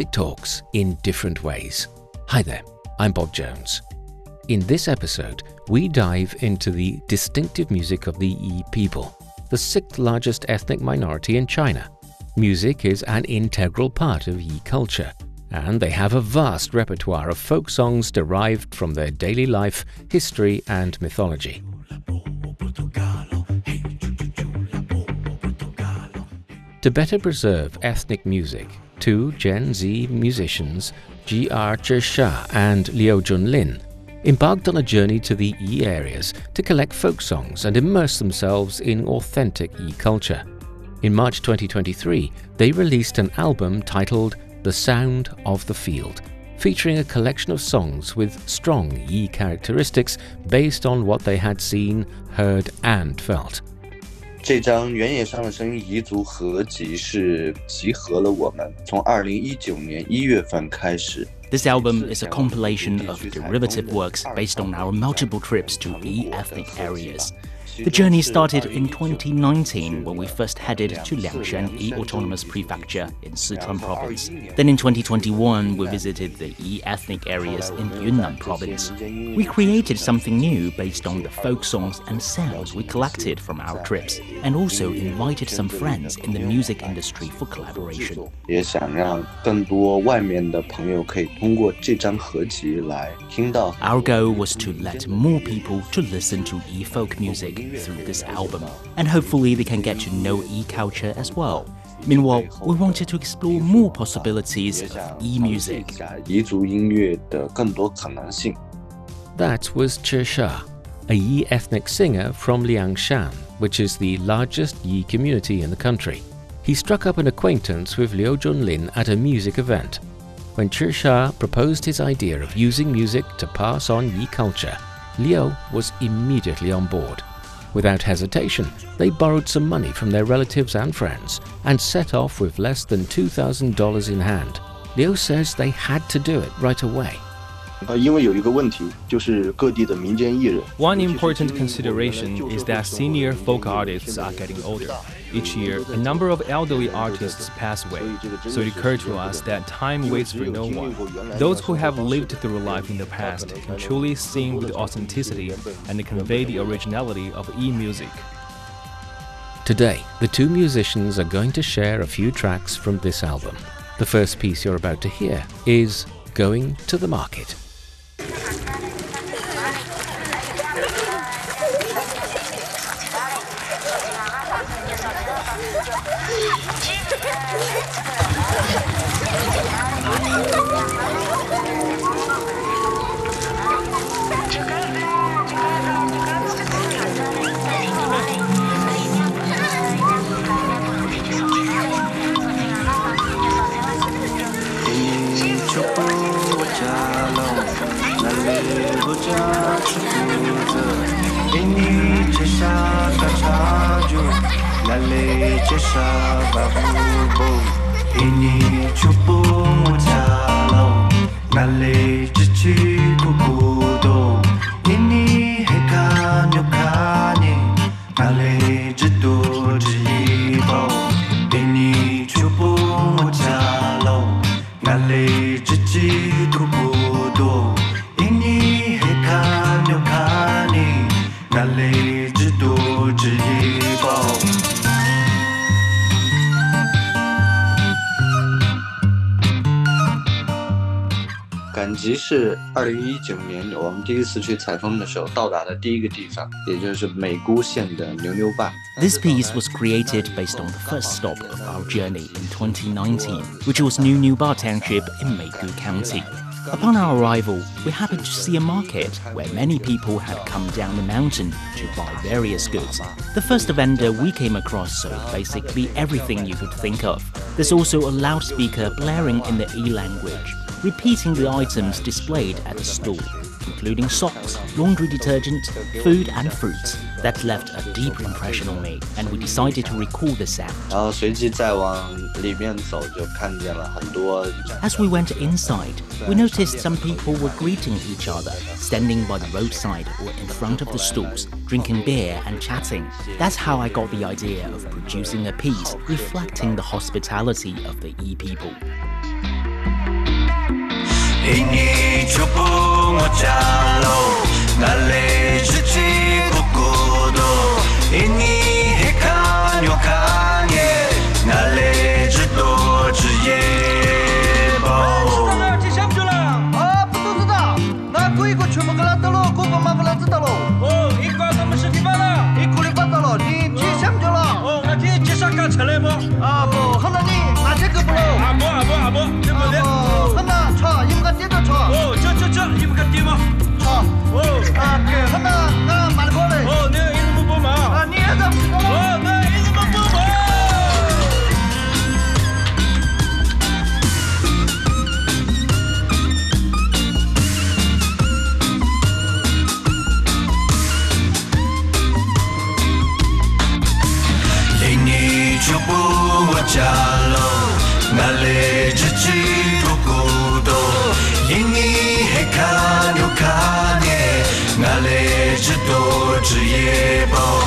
music talks in different ways. Hi there, I'm Bob Jones. In this episode, we dive into the distinctive music of the Yi people, the sixth largest ethnic minority in China. Music is an integral part of Yi culture, and they have a vast repertoire of folk songs derived from their daily life, history, and mythology. To better preserve ethnic music, two Gen Z musicians, Ji'er Chisha and Liu Junlin, embarked on a journey to the Yi areas to collect folk songs and immerse themselves in authentic Yi culture. In March 2023, they released an album titled The Sound of the Field, featuring a collection of songs with strong Yi characteristics based on what they had seen, heard, and felt. 这张原野上的声音彝族合集是集合了我们从二零一九年一月份开始。This album is a compilation of derivative works based on our multiple trips to E ethnic areas. The journey started in 2019 when we first headed to Liangshan Yi Autonomous Prefecture in Sichuan Province. Then in 2021, we visited the Yi ethnic areas in Yunnan Province. We created something new based on the folk songs and sounds we collected from our trips, and also invited some friends in the music industry for collaboration. 也想让更多外面的朋友可以通过这张合集来听到。Our goal was to let more people to listen to Yi folk music through this album, and hopefully they can get to know Yi culture as well. Meanwhile, we wanted to explore more possibilities of Yi music. That was Chisha, a Yi ethnic singer from Liangshan, which is the largest Yi community in the country. He struck up an acquaintance with Liu Junlin at a music event. When Chisha proposed his idea of using music to pass on Yi culture, Liu was immediately on board. Without hesitation, they borrowed some money from their relatives and friends and set off with less than $2,000 in hand. Liu says they had to do it right away. One important consideration is that senior folk artists are getting older. Each year, a number of elderly artists pass away, so it occurred to us that time waits for no one. Those who have lived through life in the past can truly sing with authenticity and convey the originality of E music. Today, the two musicians are going to share a few tracks from this album. The first piece you're about to hear is Going to the Market. 最后，这是规则：给你介绍大茶酒？哪里介绍大布婆，给你出布条，哪里只。是二零一九年我们第一次去采风的时候到达的第一个地方，也就是美姑县的牛牛坝。 This piece was created based on the first stop of our journey in 2019, which was New New Ba Township in Meigu County. Upon our arrival, we happened to see a market where many people had come down the mountain to buy various goods. The first vendor we came across sold basically everything you could think of. There's also a loudspeaker blaring in the E language, repeating the items displayed at the stall, including socks, laundry detergent, food and fruits. That left a deep impression on me, and we decided to record the sound. As we went inside, we noticed some people were greeting each other, standing by the roadside or in front of the stalls, drinking beer and chatting. That's how I got the idea of producing a piece reflecting the hospitality of the E people. Ini cupu moja 不孤独？因你就不窝家喽 wa chalo nale chichi 只也多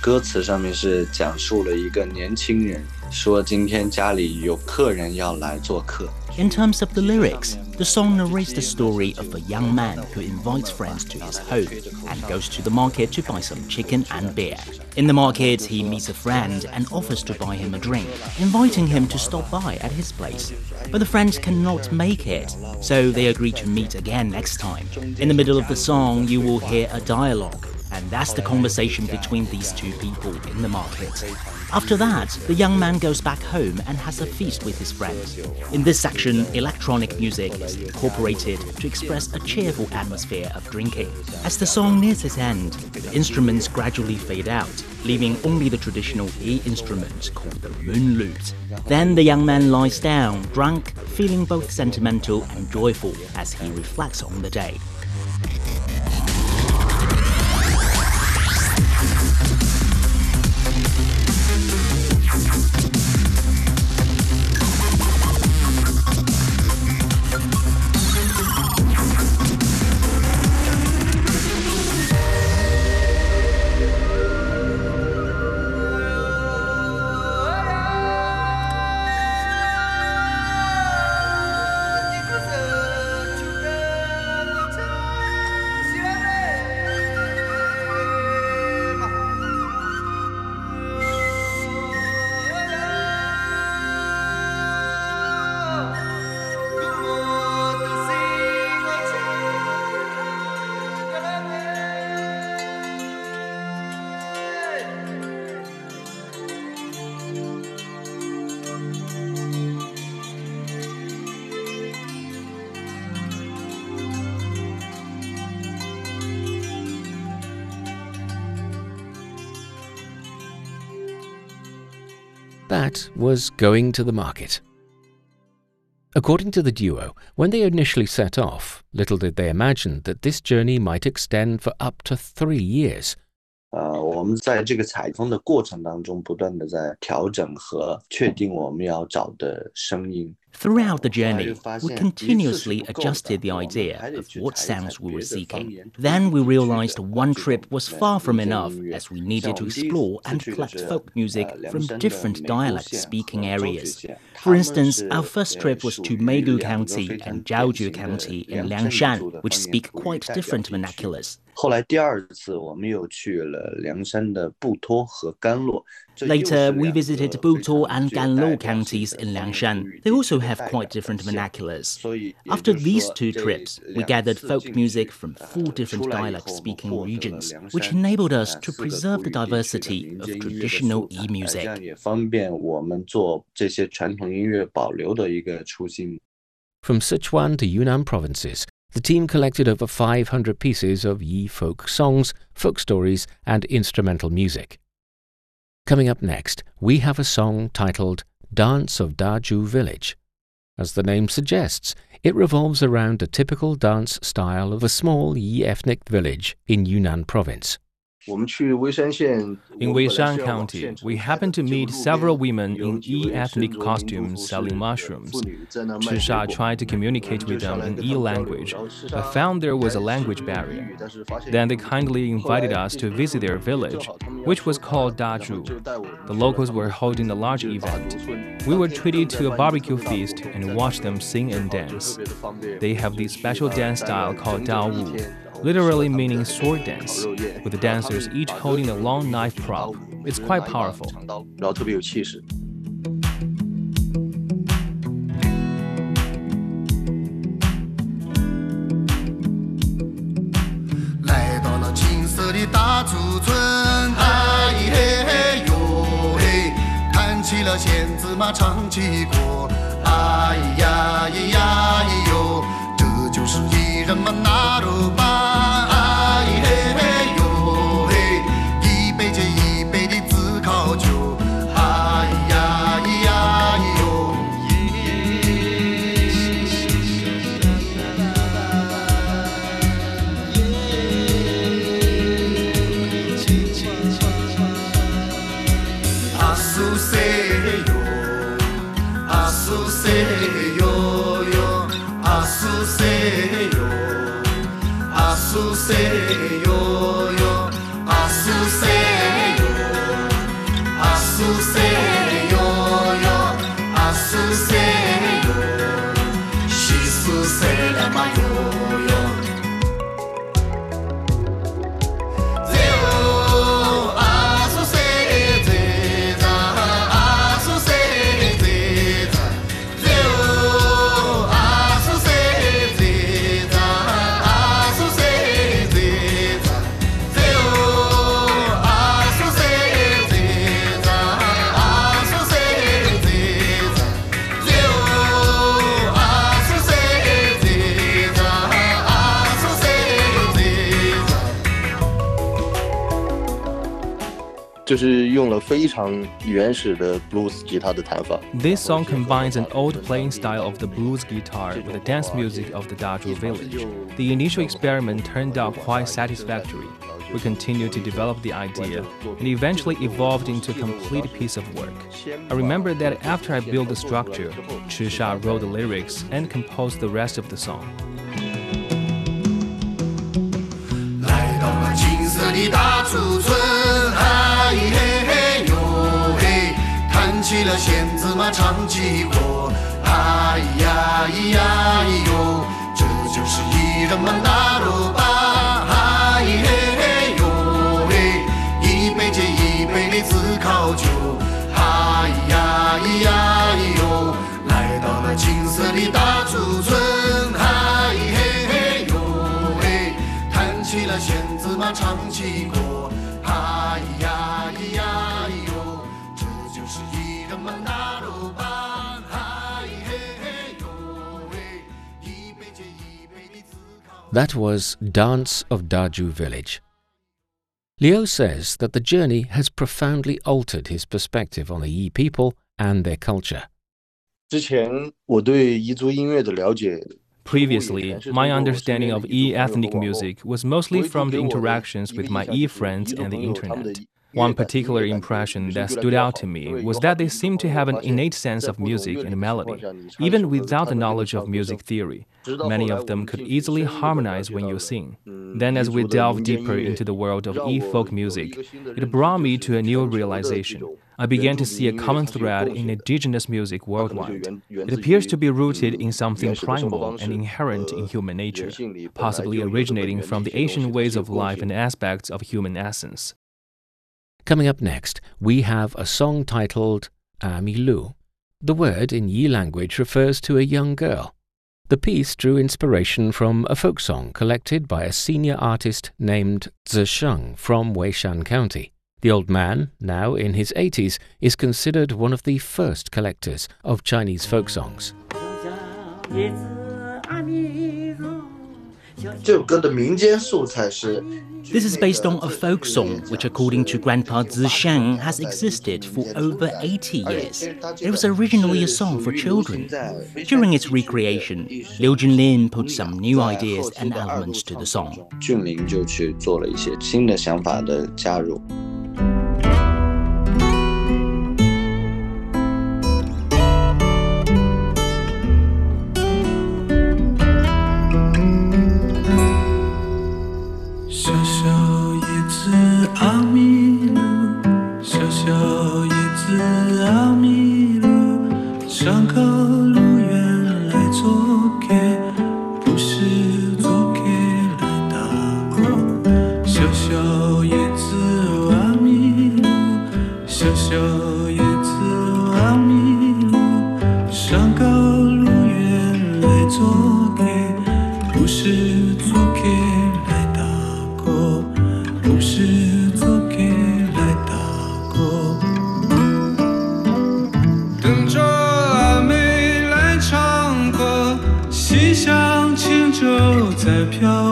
歌词上面是讲述了一个年轻人说今天家里有客人要来做客。 In terms of the lyrics, the song narrates the story of a young man who invites friends to his home and goes to the market to buy some chicken and beer. In the market, he meets a friend and offers to buy him a drink, inviting him to stop by at his place. But the friends cannot make it, so they agree to meet again next time. In the middle of the song, you will hear a dialogue, and that's the conversation between these two people in the market. After that, the young man goes back home and has a feast with his friends. In this section, electronic music is incorporated to express a cheerful atmosphere of drinking. As the song nears its end, the instruments gradually fade out, leaving only the traditional E instrument called the moon lute. Then the young man lies down, drunk, feeling both sentimental and joyful as he reflects on the day. That was going to the market. According to the duo, when they initially set off, little did they imagine that this journey might extend for up to three years. 呃，我们在这个采风的过程当中，不断的在调整和确定我们要找的声音。 Throughout the journey, we continuously adjusted the idea of what sounds we were seeking. Then we realized one trip was far from enough as we needed to explore and collect uh, folk music uh, from uh, different dialect speaking areas. For instance, our first trip was to Meigu County and Zhaojue County in Liangshan, which speak quite different vernaculars. Later, we visited Butuo and Ganluo counties in Liangshan. They also have quite different vernaculars. After these two trips, we gathered folk music from uh, four different dialect-speaking regions, which enabled us to preserve the diversity of traditional Yi music. From Sichuan to Yunnan provinces, the team collected over 500 pieces of Yi folk songs, folk stories, and instrumental music. Coming up next, we have a song titled Dance of Dazhu Village. As the name suggests, it revolves around a typical dance style of a small Yi ethnic village in Yunnan province. In Weishan County, we happened to meet several women in Yi ethnic costumes selling mushrooms. Chisha tried to communicate with them in Yi language, but found there was a language barrier. Then they kindly invited us to visit their village, which was called Dazhu. The locals were holding a large event. We were treated to a barbecue feast and watched them sing and dance. They have this special dance style called Dao Wu literally meaning sword dance, with the dancers each holding a long knife prop. It's quite powerful. 人 nosso Senhor. 就是用了非常原始的 blues 吉他的弹法。This song combines an old playing style of the blues guitar with the dance music of the Dazhu village. The initial experiment turned out quite satisfactory. We continued to develop the idea and eventually evolved into a complete piece of work. I remember that after I built the structure, Chisha wrote the lyrics and composed the rest of the song. 嘿嘿哟嘿，弹起了弦子嘛，唱起歌，哎呀咿呀咿哟，这就是艺人们那罗巴，嘿嘿哟嘿，一杯接一杯的自烤酒，哎呀咿呀咿哟，来到了金色的大竹村，嘿嘿嘿哟嘿，弹起了弦子嘛，唱起歌。That was Dance of Dazhu Village. Liu says that the journey has profoundly altered his perspective on the Yi people and their culture. Previously, my understanding of Yi ethnic music was mostly from the interactions with my Yi friends and the internet. One particular impression that stood out to me was that they seemed to have an innate sense of music and melody, even without the knowledge of music theory. Many of them could easily harmonize when you sing. Then, as we delved deeper into the world of e folk music, it brought me to a new realization. I began to see a common thread in indigenous music worldwide. It appears to be rooted in something primal and inherent in human nature, possibly originating from the ancient ways of life and aspects of human essence. Coming up next, we have a song titled Ami Lu. The word in Yi language refers to a young girl. The piece drew inspiration from a folk song collected by a senior artist named Zisheng from Weishan County. The old man, now in his 80s, is considered one of the first collectors of Chinese folk songs. This is based on a folk song which, according to Grandpa Zishang, has existed for over 80 years. It was originally a song for children. During its recreation, Liu Junlin put some new ideas and elements to the song.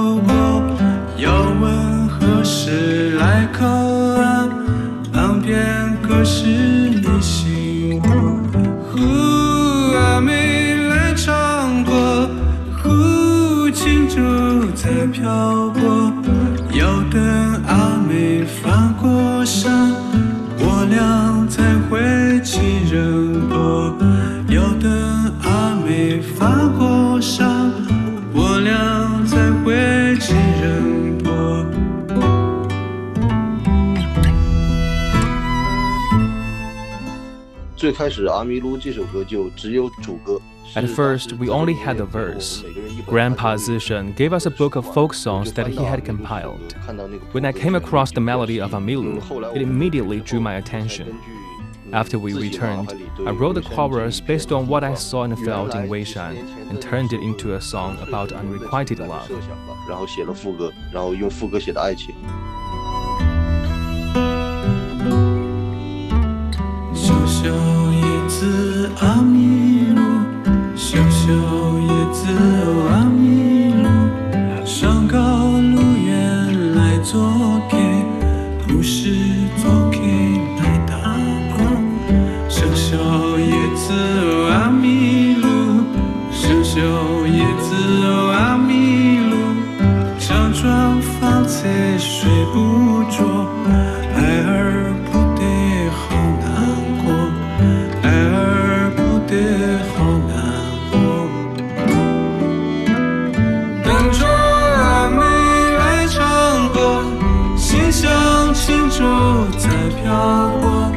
我，要问何时来靠岸，岸边可是你心窝。呼阿妹来唱歌，呼轻舟在漂泊，要等阿妹翻过山，我俩才会亲人。林就去做了一些新的想法的加入。At first, we only had the verse. Grandpa Zishan gave us a book of folk songs that he had compiled. When I came across the melody of Amilu, it immediately drew my attention. After we returned, I wrote the chorus based on what I saw in the field in Weishan and turned it into a song about unrequited love. 阿弥陀，小小叶子。像轻舟在飘过，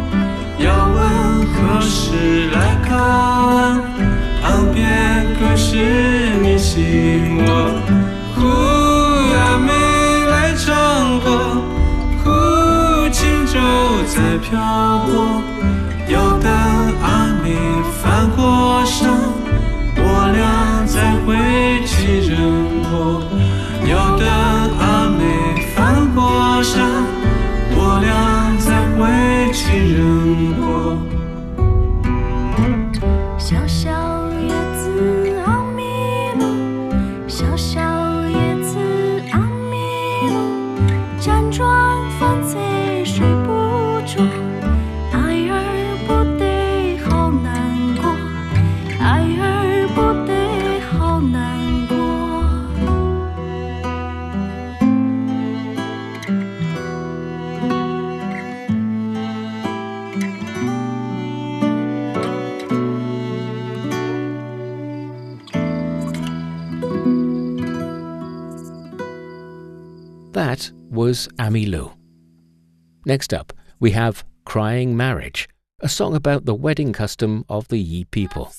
要问何时来看？岸边可是你心窝？忽呀没来唱过，忽轻舟在飘过，要待。Was Amilu. Next up, we have Crying Marriage, a song about the wedding custom of the Yi people.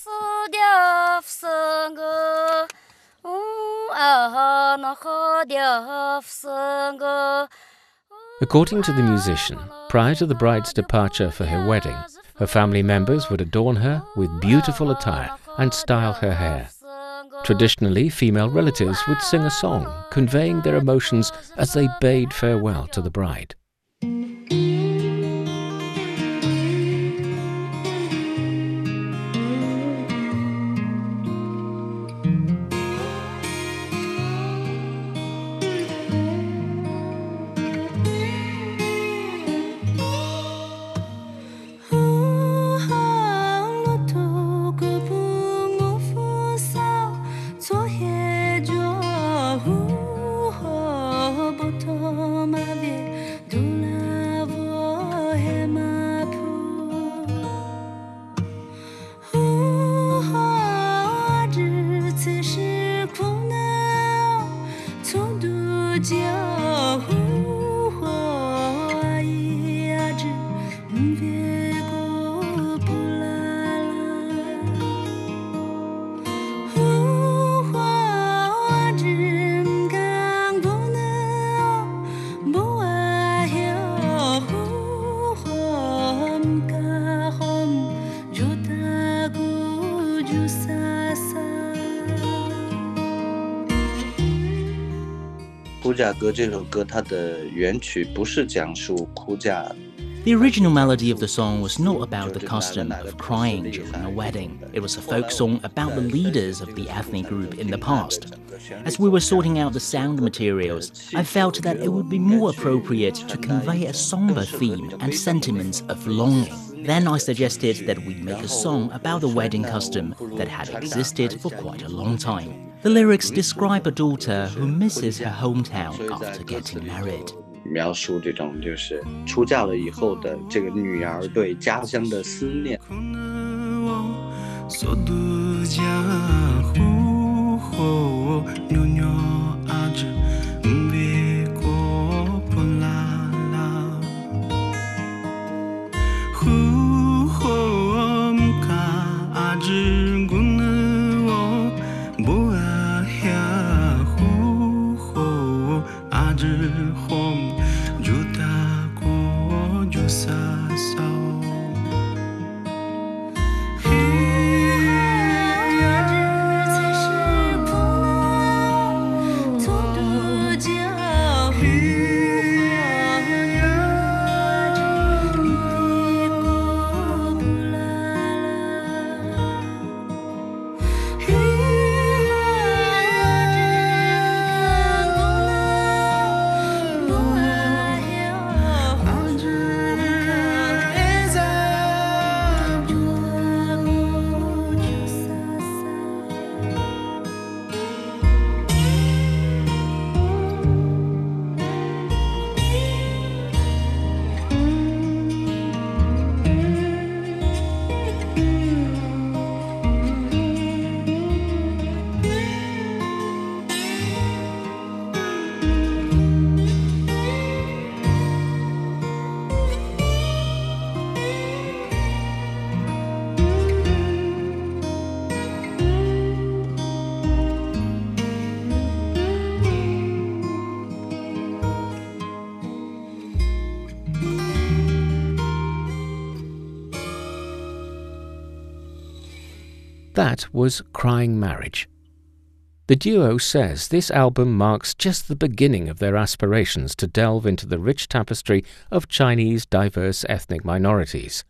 According to the musician, prior to the bride's departure for her wedding, her family members would adorn her with beautiful attire and style her hair. Traditionally, female relatives would sing a song conveying their emotions as they bade farewell to the bride. 嫁歌》这首歌，它的原曲不是讲述出嫁。The original melody of the song was not about the custom of crying during a wedding. It was a folk song about the leaders of the ethnic group in the past. As we were sorting out the sound materials, I felt that it would be more appropriate to convey a somber theme and sentiments of longing. Then I suggested that we make a song about the wedding custom that had existed for quite a long time. The lyrics describe a daughter who misses her hometown after getting married. 描述这种就是出嫁了以后的这个女儿对家乡的思念。That was Crying Marriage. The duo says this album marks just the beginning of their aspirations to delve into the rich tapestry of Chinese diverse ethnic minorities.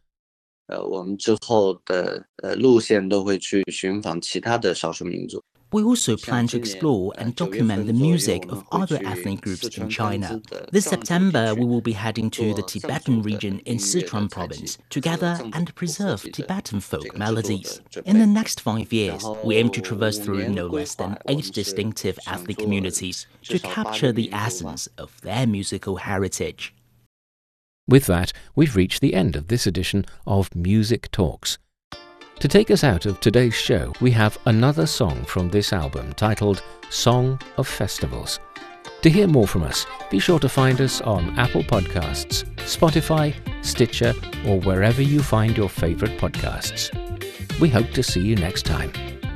呃，我们之后的呃路线都会去寻访其他的少数民族。 We also plan to explore and document the music of other ethnic groups in China. This September, we will be heading to the Tibetan region in Sichuan province to gather and preserve Tibetan folk melodies. In the next five years, we aim to traverse through no less than eight distinctive ethnic communities to capture the essence of their musical heritage. With that, we've reached the end of this edition of Music Talks. To take us out of today's show, we have another song from this album titled Song of Festivals. To hear more from us, be sure to find us on Apple Podcasts, Spotify, Stitcher, or wherever you find your favourite podcasts. We hope to see you next time.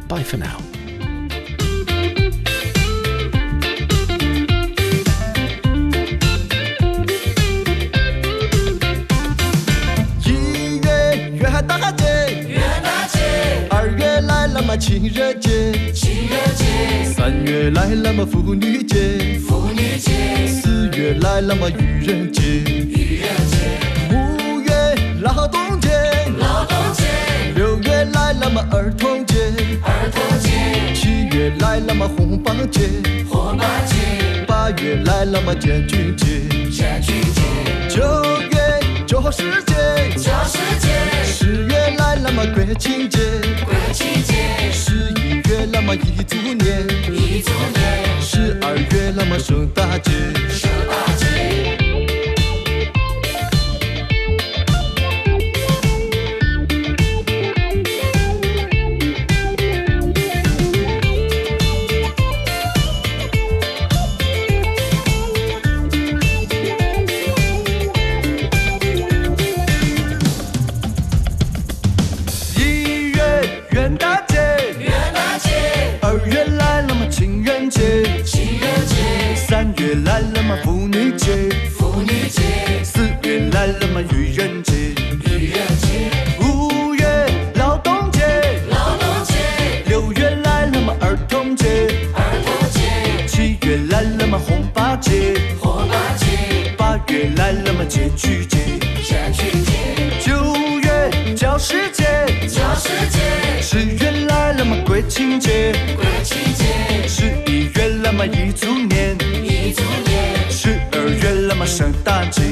Bye for now. 情人节，情人节；三月来了嘛妇女节，妇女节；四月来了嘛愚人节，愚人节；五月劳动节，劳动节；六月来了嘛儿童节，儿童节；七月来了嘛红包节，红包节；八月来了嘛建军节，建军节；九月就是节，就是节；十月来了嘛国庆节，国庆节。么一周年，一周年；十二月那么圣一周年，一祝年，十二月了嘛，圣诞节。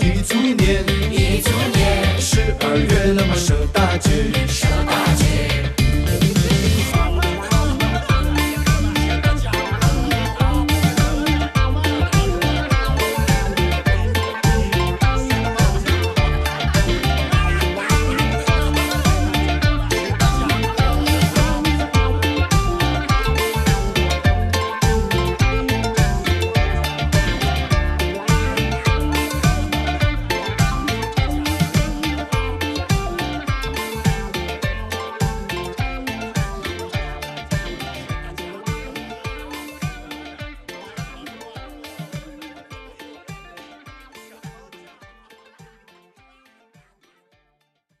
thì 年